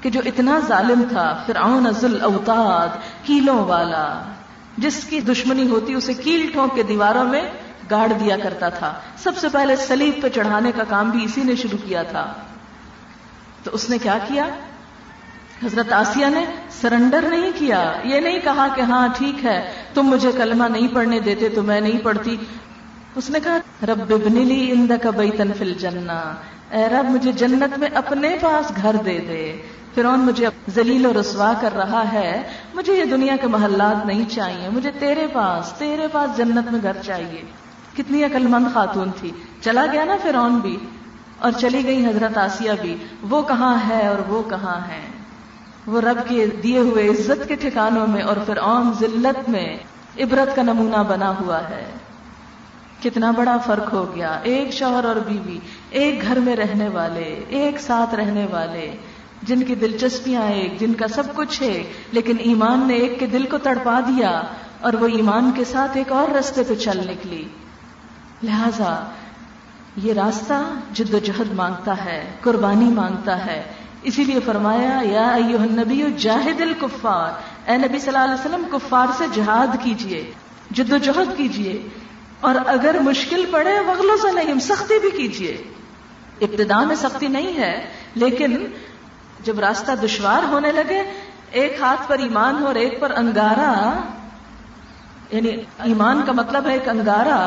کہ جو اتنا ظالم تھا۔ فرعون ذل اوتاد، کیلوں والا۔ جس کی دشمنی ہوتی، اسے کیل ٹھونک کے دیواروں میں گاڑ دیا کرتا تھا۔ سب سے پہلے سلیب پہ چڑھانے کا کام بھی اسی نے شروع کیا تھا۔ تو اس نے کیا کیا؟ حضرت آسیہ نے سرنڈر نہیں کیا، یہ نہیں کہا کہ ہاں ٹھیک ہے، تم مجھے کلمہ نہیں پڑھنے دیتے تو میں نہیں پڑھتی۔ اس نے کہا، رب بنلی اند کا بیتن فل جنا اے رب، مجھے جنت میں اپنے پاس گھر دے دے۔ فرون مجھے ذلیل و رسوا کر رہا ہے۔ مجھے یہ دنیا کے محلات نہیں چاہیے۔ مجھے تیرے پاس تیرے پاس جنت میں گھر چاہیے۔ کتنی عقل مند خاتون تھی۔ چلا گیا نا فرون بھی، اور چلی گئی حضرت آسیہ بھی۔ وہ کہاں ہے اور وہ کہاں ہے؟ وہ رب کے دیے ہوئے عزت کے ٹھکانوں میں اور پھر عام ذلت میں عبرت کا نمونہ بنا ہوا ہے۔ کتنا بڑا فرق ہو گیا۔ ایک شوہر اور بیوی، ایک گھر میں رہنے والے، ایک ساتھ رہنے والے۔ جن کی دلچسپیاں ایک، جن کا سب کچھ ہے لیکن ایمان نے ایک کے دل کو تڑپا دیا اور وہ ایمان کے ساتھ ایک اور رستے پہ چل نکلی۔ لہذا یہ راستہ جد و جہد مانگتا ہے، قربانی مانگتا ہے۔ اسی لیے فرمایا، یا النبی جاہد الکفار، اے نبی صلی اللہ علیہ وسلم، کفار سے جہاد کیجیے جد و جہد کیجیے، اور اگر مشکل پڑے وغلوں سے نہیں سختی بھی کیجیے۔ ابتدا میں سختی نہیں ہے، لیکن جب راستہ دشوار ہونے لگے، ایک ہاتھ پر ایمان ہو اور ایک پر انگارا یعنی ایمان کا مطلب ہے ایک انگارا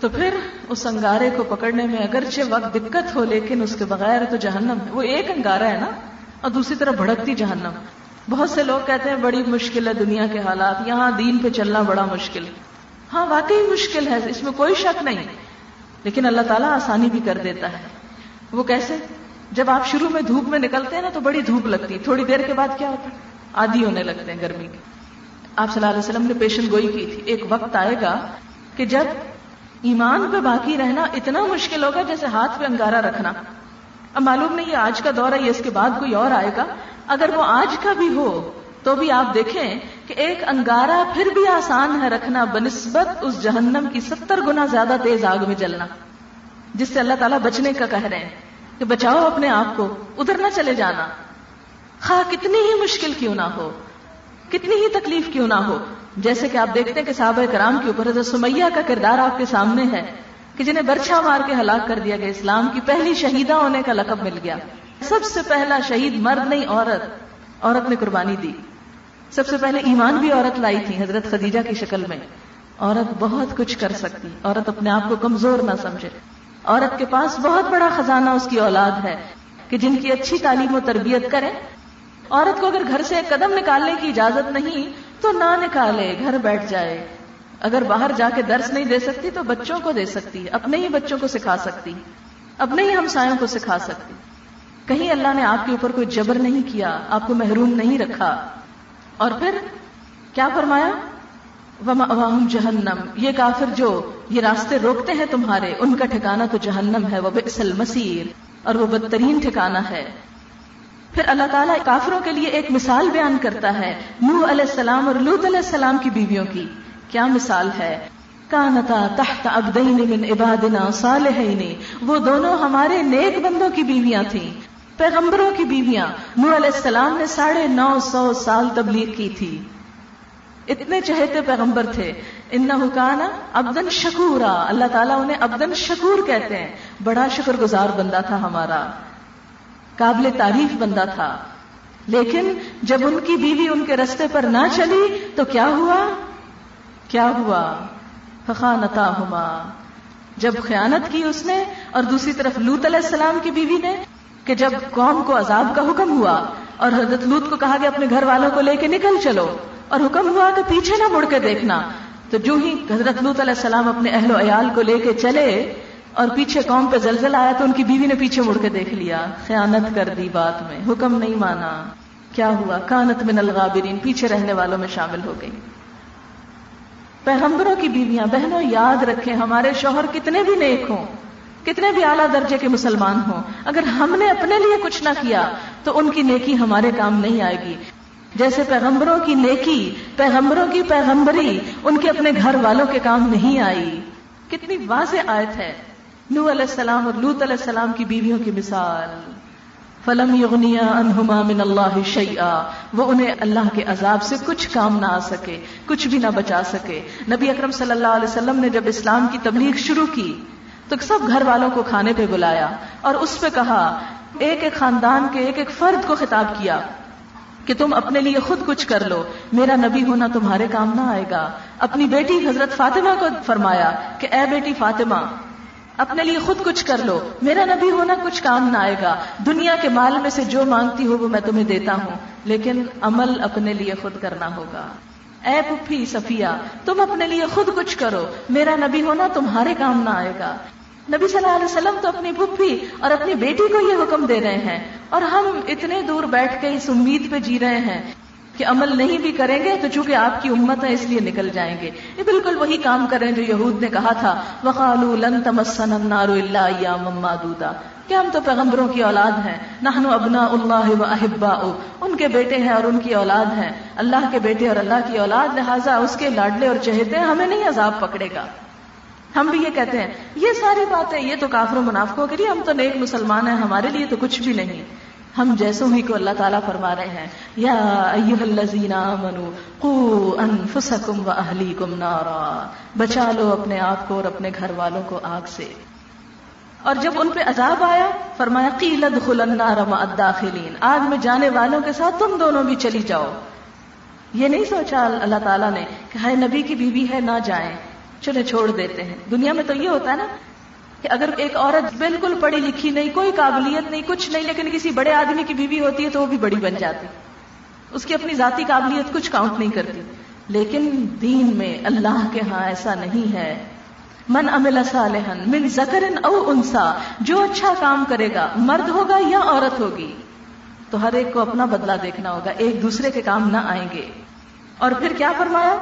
تو پھر اس انگارے کو پکڑنے میں اگرچہ وقت دقت ہو، لیکن اس کے بغیر تو جہنم ہے۔ وہ ایک انگارا ہے نا، اور دوسری طرف بھڑکتی جہنم۔ بہت سے لوگ کہتے ہیں بڑی مشکل ہے دنیا کے حالات، یہاں دین پہ چلنا بڑا مشکل۔ ہاں واقعی مشکل ہے، اس میں کوئی شک نہیں۔ لیکن اللہ تعالیٰ آسانی بھی کر دیتا ہے۔ وہ کیسے؟ جب آپ شروع میں دھوپ میں نکلتے ہیں نا، تو بڑی دھوپ لگتی تھوڑی دیر کے بعد کیا ہوتا ہے؟ آدھی ہونے لگتے ہیں گرمی کی آپ صلی اللہ علیہ وسلم نے پیشن گوئی کی تھی۔ ایک وقت آئے گا کہ جب ایمان پہ باقی رہنا اتنا مشکل ہوگا جیسے ہاتھ پہ انگارا رکھنا۔ اب معلوم نہیں آج کا دور ہے، یہ اس کے بعد کوئی اور آئے گا۔ اگر وہ آج کا بھی ہو، تو بھی آپ دیکھیں کہ ایک انگارا پھر بھی آسان ہے رکھنا بنسبت اس جہنم کی ستر گنا زیادہ تیز آگ میں جلنا۔ جس سے اللہ تعالیٰ بچنے کا کہہ رہے ہیں کہ بچاؤ اپنے آپ کو، ادھر نہ چلے جانا۔ خواہ کتنی ہی مشکل کیوں نہ ہو، کتنی ہی تکلیف کیوں نہ ہو جیسے کہ آپ دیکھتے ہیں کہ صحابہ کرام کے اوپر حضرت سمیہ کا کردار آپ کے سامنے ہے کہ جنہیں برچھا مار کے ہلاک کر دیا گیا اسلام کی پہلی شہیدہ ہونے کا لقب مل گیا۔ سب سے پہلا شہید مرد نہیں، عورت عورت نے قربانی دی۔ سب سے پہلے ایمان بھی عورت لائی تھی حضرت خدیجہ کی شکل میں۔ عورت بہت کچھ کر سکتی، عورت اپنے آپ کو کمزور نہ سمجھے۔ عورت کے پاس بہت بڑا خزانہ اس کی اولاد ہے کہ جن کی اچھی تعلیم و تربیت کرے عورت کو اگر گھر سے قدم نکالنے کی اجازت نہیں تو نہ نکالے، گھر بیٹھ جائے۔ اگر باہر جا کے درس نہیں دے سکتی تو بچوں کو دے سکتی، اپنے ہی بچوں کو سکھا سکتی، اپنے ہی ہمسایوں کو سکھا سکتی۔ کہیں اللہ نے آپ کے اوپر کوئی جبر نہیں کیا، آپ کو محروم نہیں رکھا۔ اور پھر کیا فرمایا؟ جہنم یہ کافر جو یہ راستے روکتے ہیں تمہارے، ان کا ٹھکانا تو جہنم ہے وہ بسل مسیر اور وہ بدترین ٹھکانا ہے۔ پھر اللہ تعالیٰ کافروں کے لیے ایک مثال بیان کرتا ہے، نوح علیہ السلام اور لوت علیہ السلام کی بیویوں کی۔ کیا مثال ہے؟ کانتا تحت عبدین من عبادنا صالحین۔ وہ دونوں ہمارے نیک بندوں کی بیویاں تھیں، پیغمبروں کی بیویاں۔ نوح علیہ السلام نے ساڑھے نو سو سال تبلیغ کی تھی۔ اتنے چہتے پیغمبر تھے۔ ان حکانا ابدن شکورا۔ اللہ تعالیٰ انہیں ابدن شکور کہتے ہیں۔ بڑا شکر گزار بندہ تھا ہمارا۔ قابل تعریف بندہ تھا۔ لیکن جب ان کی بیوی ان کے رستے پر نہ چلی تو کیا ہوا؟ کیا ہوا؟ فخانتا ہما جب خیانت کی اس نے اور دوسری طرف لوت علیہ السلام کی بیوی نے کہ جب قوم کو عذاب کا حکم ہوا اور حضرت لوت کو کہا کہ اپنے گھر والوں کو لے کے نکل چلو اور حکم ہوا کہ پیچھے نہ مڑ کے دیکھنا، تو جو ہی حضرت لوت علیہ السلام اپنے اہل و عیال کو لے کے چلے اور پیچھے قوم پہ زلزل آیا تو ان کی بیوی نے پیچھے مڑ کے دیکھ لیا۔ خیانت کر دی بات میں۔ حکم نہیں مانا۔ کیا ہوا؟ کانت من الغابرین، پیچھے رہنے والوں میں شامل ہو گئی۔ پیغمبروں کی بیویاں، بہنوں یاد رکھیں، ہمارے شوہر کتنے بھی نیک ہوں، کتنے بھی اعلیٰ درجے کے مسلمان ہوں، اگر ہم نے اپنے لیے کچھ نہ کیا تو ان کی نیکی ہمارے کام نہیں آئے گی۔ جیسے پیغمبروں کی نیکی، پیغمبروں کی پیغمبری ان کے اپنے گھر والوں کے کام نہیں آئی۔ کتنی واضح آیت ہے۔ نو علیہ السلام اور لوت علیہ السلام کی بیویوں کی مثال۔ فلم یغنیا انہما من اللہ شیئا وہ انہیں اللہ کے عذاب سے کچھ کام نہ آ سکے، کچھ بھی نہ بچا سکے۔ نبی اکرم صلی اللہ علیہ وسلم نے جب اسلام کی تبلیغ شروع کی، تو سب گھر والوں کو کھانے پہ بلایا اور اس پہ کہا، ایک ایک خاندان کے ایک ایک فرد کو خطاب کیا کہ تم اپنے لیے خود کچھ کر لو، میرا نبی ہونا تمہارے کام نہ آئے گا۔ اپنی بیٹی حضرت فاطمہ کو فرمایا کہ، اے بیٹی فاطمہ اپنے لیے خود کچھ کر لو۔ میرا نبی ہونا کچھ کام نہ آئے گا۔ دنیا کے مال میں سے جو مانگتی ہو وہ میں تمہیں دیتا ہوں۔ لیکن عمل اپنے لیے خود کرنا ہوگا۔ اے پپھی صفیہ، تم اپنے لیے خود کچھ کرو۔ میرا نبی ہونا تمہارے کام نہ آئے گا۔ نبی صلی اللہ علیہ وسلم تو اپنی پھپھی اور اپنی بیٹی کو یہ حکم دے رہے ہیں۔ اور ہم اتنے دور بیٹھ کے اس امید پہ جی رہے ہیں۔ کہ عمل نہیں بھی کریں گے تو چونکہ آپ کی امت ہے، اس لیے نکل جائیں گے۔ یہ بالکل وہی کام کریں جو یہود نے کہا تھا۔ لن تمسن النار الا ایاما معدودا۔ کہ ہم تو پیغمبروں کی اولاد ہیں؟ نحن ابنا اللہ و احبا ان کے بیٹے ہیں اور ان کی اولاد ہیں۔ اللہ کے بیٹے اور اللہ کی اولاد، لہٰذا اس کے لاڈلے اور چہتے ہمیں نہیں عذاب پکڑے گا۔ ہم بھی یہ کہتے ہیں، یہ ساری باتیں، یہ تو کافر و منافقوں کے لیے ہم تو نیک مسلمان ہیں، ہمارے لیے تو کچھ بھی نہیں۔ ہم جیسوں ہی کو اللہ تعالیٰ فرما رہے ہیں۔ یا ایوہ الذین آمنوا قو انفسکم و اہلیکم نارا۔ بچا لو اپنے آپ کو اور اپنے گھر والوں کو آگ سے۔ اور جب ان پہ عذاب آیا، فرمایا، قیل ادخل النار مع الداخلین۔ آگ میں جانے والوں کے ساتھ تم دونوں بھی چلی جاؤ۔ یہ نہیں سوچا اللہ تعالیٰ نے کہ ہائے نبی کی بیوی ہے، نہ جائیں، چلے چھوڑ دیتے ہیں۔ دنیا میں تو یہ ہوتا ہے نا کہ اگر ایک عورت بالکل پڑھی لکھی نہیں، کوئی قابلیت نہیں، کچھ نہیں، لیکن کسی بڑے آدمی کی بیوی ہوتی ہے تو وہ بھی بڑی بن جاتی۔ اس کی اپنی ذاتی قابلیت کچھ کاؤنٹ نہیں کرتی۔ لیکن دین میں اللہ کے ہاں ایسا نہیں ہے۔ من امل صالحن من زکر او انسا، جو اچھا کام کرے گا، مرد ہوگا یا عورت ہوگی، تو ہر ایک کو اپنا بدلہ دیکھنا ہوگا، ایک دوسرے کے کام نہ آئیں گے۔ اور پھر کیا فرمایا؟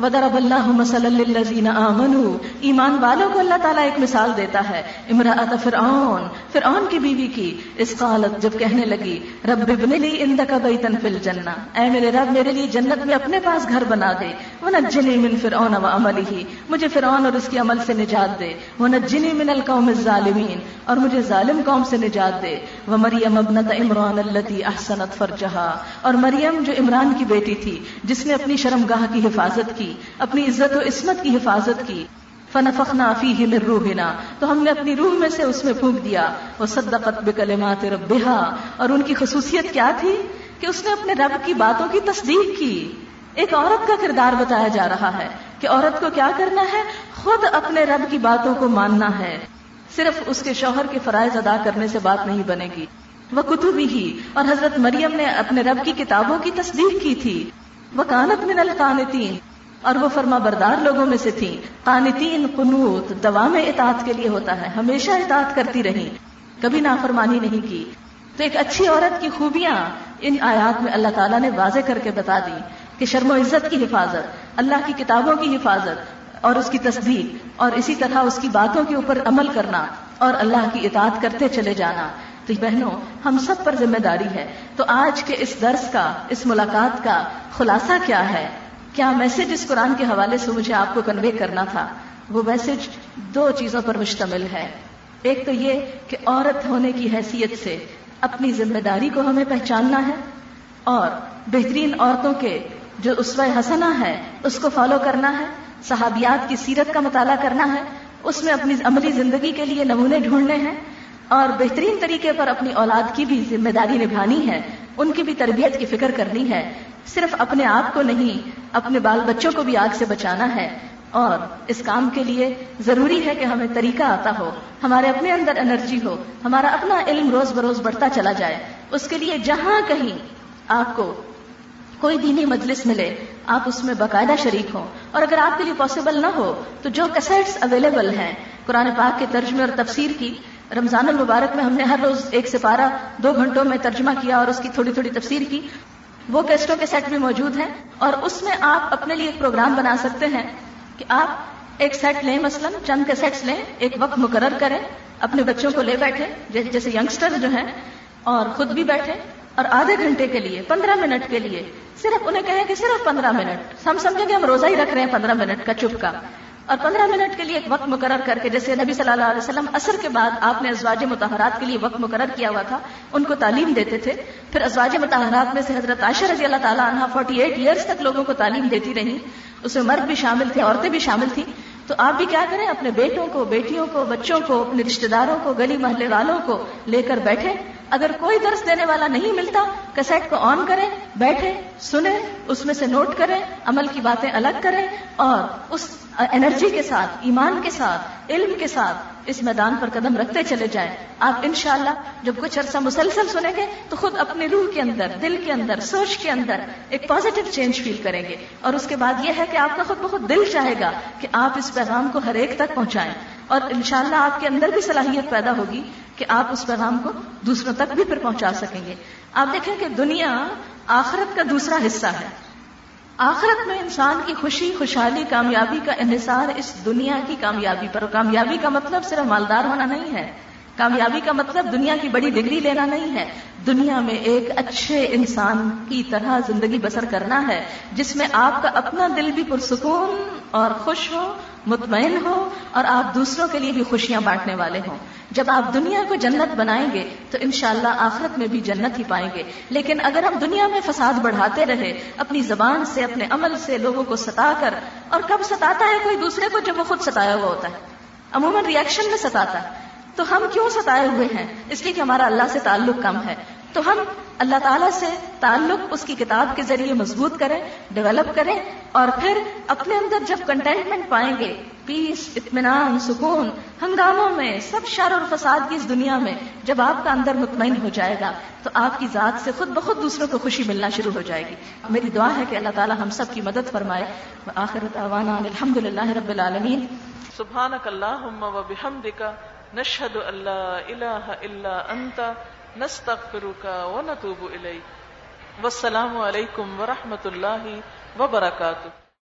ودرب اللہ مسلزین آمن ایمان والوں کو اللہ تعالیٰ ایک مثال دیتا ہے۔ امراط فرعون فرعون کی بیوی کی۔ اس قالت جب کہنے لگی، رب ابن لی اندک بیتن فی الجنہ۔ اے میرے رب، میرے لیے جنت میں اپنے پاس گھر بنا دے۔ ونجنی من فرعون و عملی مجھے فرعون اور اس کی عمل سے نجات دے۔ ونجنی من القوم الظالمین۔ اور مجھے ظالم قوم سے نجات دے۔ ومریم ابنت عمران اللتی احسنت فرجہا۔ اور مریم جو عمران کی بیٹی تھی، جس نے اپنی شرمگاہ کی حفاظت کی۔ اپنی عزت و عصمت کی حفاظت کی۔ فنفخنا فیہ من روحنا۔ تو ہم نے اپنی روح میں سے اس میں پھونک دیا۔ وہ صدقت بکلمات ربہا اور ان کی خصوصیت کیا تھی؟ کہ اس نے اپنے رب کی باتوں کی تصدیق کی۔ ایک عورت کا کردار بتایا جا رہا ہے کہ عورت کو کیا کرنا ہے؟ خود اپنے رب کی باتوں کو ماننا ہے۔ صرف اس کے شوہر کے فرائض ادا کرنے سے بات نہیں بنے گی۔ وہ کتبی ہی اور حضرت مریم نے اپنے رب کی کتابوں کی تصدیق کی تھی۔ وہ کانت من القانتین اور وہ فرما بردار لوگوں میں سے تھی قانتین قنوت دوام اطاعت کے لیے ہوتا ہے۔ ہمیشہ اطاعت کرتی رہی کبھی نافرمانی نہیں کی۔ تو ایک اچھی عورت کی خوبیاں ان آیات میں اللہ تعالیٰ نے واضح کر کے بتا دی کہ شرم و عزت کی حفاظت، اللہ کی کتابوں کی حفاظت اور اس کی تصدیق اور اسی طرح اس کی باتوں کے اوپر عمل کرنا اور اللہ کی اطاعت کرتے چلے جانا۔ تو بہنوں، ہم سب پر ذمہ داری ہے۔ تو آج کے اس درس کا، اس ملاقات کا خلاصہ کیا ہے؟ کیا میسج اس قرآن کے حوالے سے مجھے آپ کو کنوے کرنا تھا؟ وہ میسج دو چیزوں پر مشتمل ہے۔ ایک تو یہ کہ عورت ہونے کی حیثیت سے اپنی ذمہ داری کو ہمیں پہچاننا ہے اور بہترین عورتوں کے جو اسوہ حسنا ہے، اس کو فالو کرنا ہے، صحابیات کی سیرت کا مطالعہ کرنا ہے، اس میں اپنی عملی زندگی کے لیے نمونے ڈھونڈنے ہیں اور بہترین طریقے پر اپنی اولاد کی بھی ذمہ داری نبھانی ہے۔ ان کی بھی تربیت کی فکر کرنی ہے۔ صرف اپنے آپ کو نہیں، اپنے بال بچوں کو بھی آگ سے بچانا ہے۔ اور اس کام کے لیے ضروری ہے کہ ہمیں طریقہ آتا ہو، ہمارے اپنے اندر انرجی ہو، ہمارا اپنا علم روز بروز بڑھتا چلا جائے۔ اس کے لیے جہاں کہیں آپ کو کوئی دینی مجلس ملے، آپ اس میں باقاعدہ شریک ہوں۔ اور اگر آپ کے لیے پاسبل نہ ہو، تو جو کیسٹس اویلیبل ہیں، قرآن پاک کے ترجمے اور تفسیر کی رمضان المبارک میں ہم نے ہر روز ایک سپارہ، دو گھنٹوں میں ترجمہ کیا اور اس کی تھوڑی تھوڑی تفسیر کی۔ وہ کیسٹوں کے سیٹ بھی موجود ہیں اور اس میں آپ اپنے لیے ایک پروگرام بنا سکتے ہیں کہ آپ ایک سیٹ لیں، مثلا چند کے سیٹس لیں، ایک وقت مقرر کریں، اپنے بچوں کو لے بیٹھے، جیسے ینگسٹر جو ہیں، اور خود بھی بیٹھے اور آدھے گھنٹے کے لیے، پندرہ منٹ کے لیے۔ صرف انہیں کہیں کہ صرف پندرہ منٹ۔ ہم سمجھیں گے ہم روزہ ہی رکھ رہے ہیں پندرہ منٹ کا چپ کا اور پندرہ منٹ کے لیے ایک وقت مقرر کر کے، جیسے نبی صلی اللہ علیہ وسلم اثر کے بعد آپ نے ازواج متحرات کے لیے وقت مقرر کیا ہوا تھا، ان کو تعلیم دیتے تھے۔ پھر ازواج متحرات میں سے حضرت عائشہ رضی اللہ تعالیٰ عنہ فورٹی ایٹ ایئرس تک لوگوں کو تعلیم دیتی رہی۔ اس میں مرد بھی شامل تھے، عورتیں بھی شامل تھیں۔ تو آپ بھی کیا کریں، اپنے بیٹوں کو، بیٹیوں کو، بچوں کو، اپنے رشتہ داروں کو، گلی محلے والوں کو لے کر بیٹھے۔ اگر کوئی درس دینے والا نہیں ملتا کسیٹ کو آن کریں بیٹھے سنیں، اس میں سے نوٹ کریں، عمل کی باتیں الگ کریں، اور اس انرجی کے ساتھ، ایمان کے ساتھ، علم کے ساتھ اس میدان پر قدم رکھتے چلے جائیں۔ آپ انشاءاللہ جب کچھ عرصہ مسلسل سنیں گے تو خود اپنے روح کے اندر، دل کے اندر، سوچ کے اندر ایک پازیٹو چینج فیل کریں گے۔ اور اس کے بعد یہ ہے کہ آپ کا خود بخود دل چاہے گا کہ آپ اس پیغام کو ہر ایک تک پہنچائیں۔ اور انشاءاللہ اللہ آپ کے اندر بھی صلاحیت پیدا ہوگی کہ آپ اس پیغام کو دوسروں تک بھی پھر پہنچا سکیں گے۔ آپ دیکھیں کہ دنیا آخرت کا دوسرا حصہ ہے۔ آخرت میں انسان کی خوشی، خوشحالی، کامیابی کا انحصار اس دنیا کی کامیابی پر۔ کامیابی کا مطلب صرف مالدار ہونا نہیں ہے۔ کامیابی کا مطلب دنیا کی بڑی ڈگری لینا نہیں ہے۔ دنیا میں ایک اچھے انسان کی طرح زندگی بسر کرنا ہے، جس میں آپ کا اپنا دل بھی پرسکون اور خوش ہو، مطمئن ہو اور آپ دوسروں کے لیے بھی خوشیاں بانٹنے والے ہوں۔ جب آپ دنیا کو جنت بنائیں گے تو انشاءاللہ اللہ آخرت میں بھی جنت ہی پائیں گے۔ لیکن اگر ہم دنیا میں فساد بڑھاتے رہے، اپنی زبان سے، اپنے عمل سے لوگوں کو ستا کر، اور کب ستاتا ہے کوئی دوسرے کو جب وہ خود ستایا ہوا ہوتا ہے؟ عموماً ریئیکشن میں ستاتا ہے۔ تو ہم کیوں ستائے ہوئے ہیں؟ اس لیے کہ ہمارا اللہ سے تعلق کم ہے۔ تو ہم اللہ تعالیٰ سے تعلق اس کی کتاب کے ذریعے مضبوط کریں ڈیولپ کریں اور پھر اپنے اندر جب کنٹینٹمنٹ پائیں گے پیس اطمینان، سکون، ہنگاموں میں، سب شر اور فساد کی اس دنیا میں جب آپ کا اندر مطمئن ہو جائے گا، تو آپ کی ذات سے خود بخود دوسروں کو خوشی ملنا شروع ہو جائے گی۔ میری دعا ہے کہ اللہ تعالیٰ ہم سب کی مدد فرمائے۔ آخرت الحمد للہ رب العالمین۔ سبحانک اللہم و بحمدک نشهد ان لا اله الا انت نستغفرك ونتوب اليك والسلام علیکم ورحمۃ اللہ وبرکاتہ۔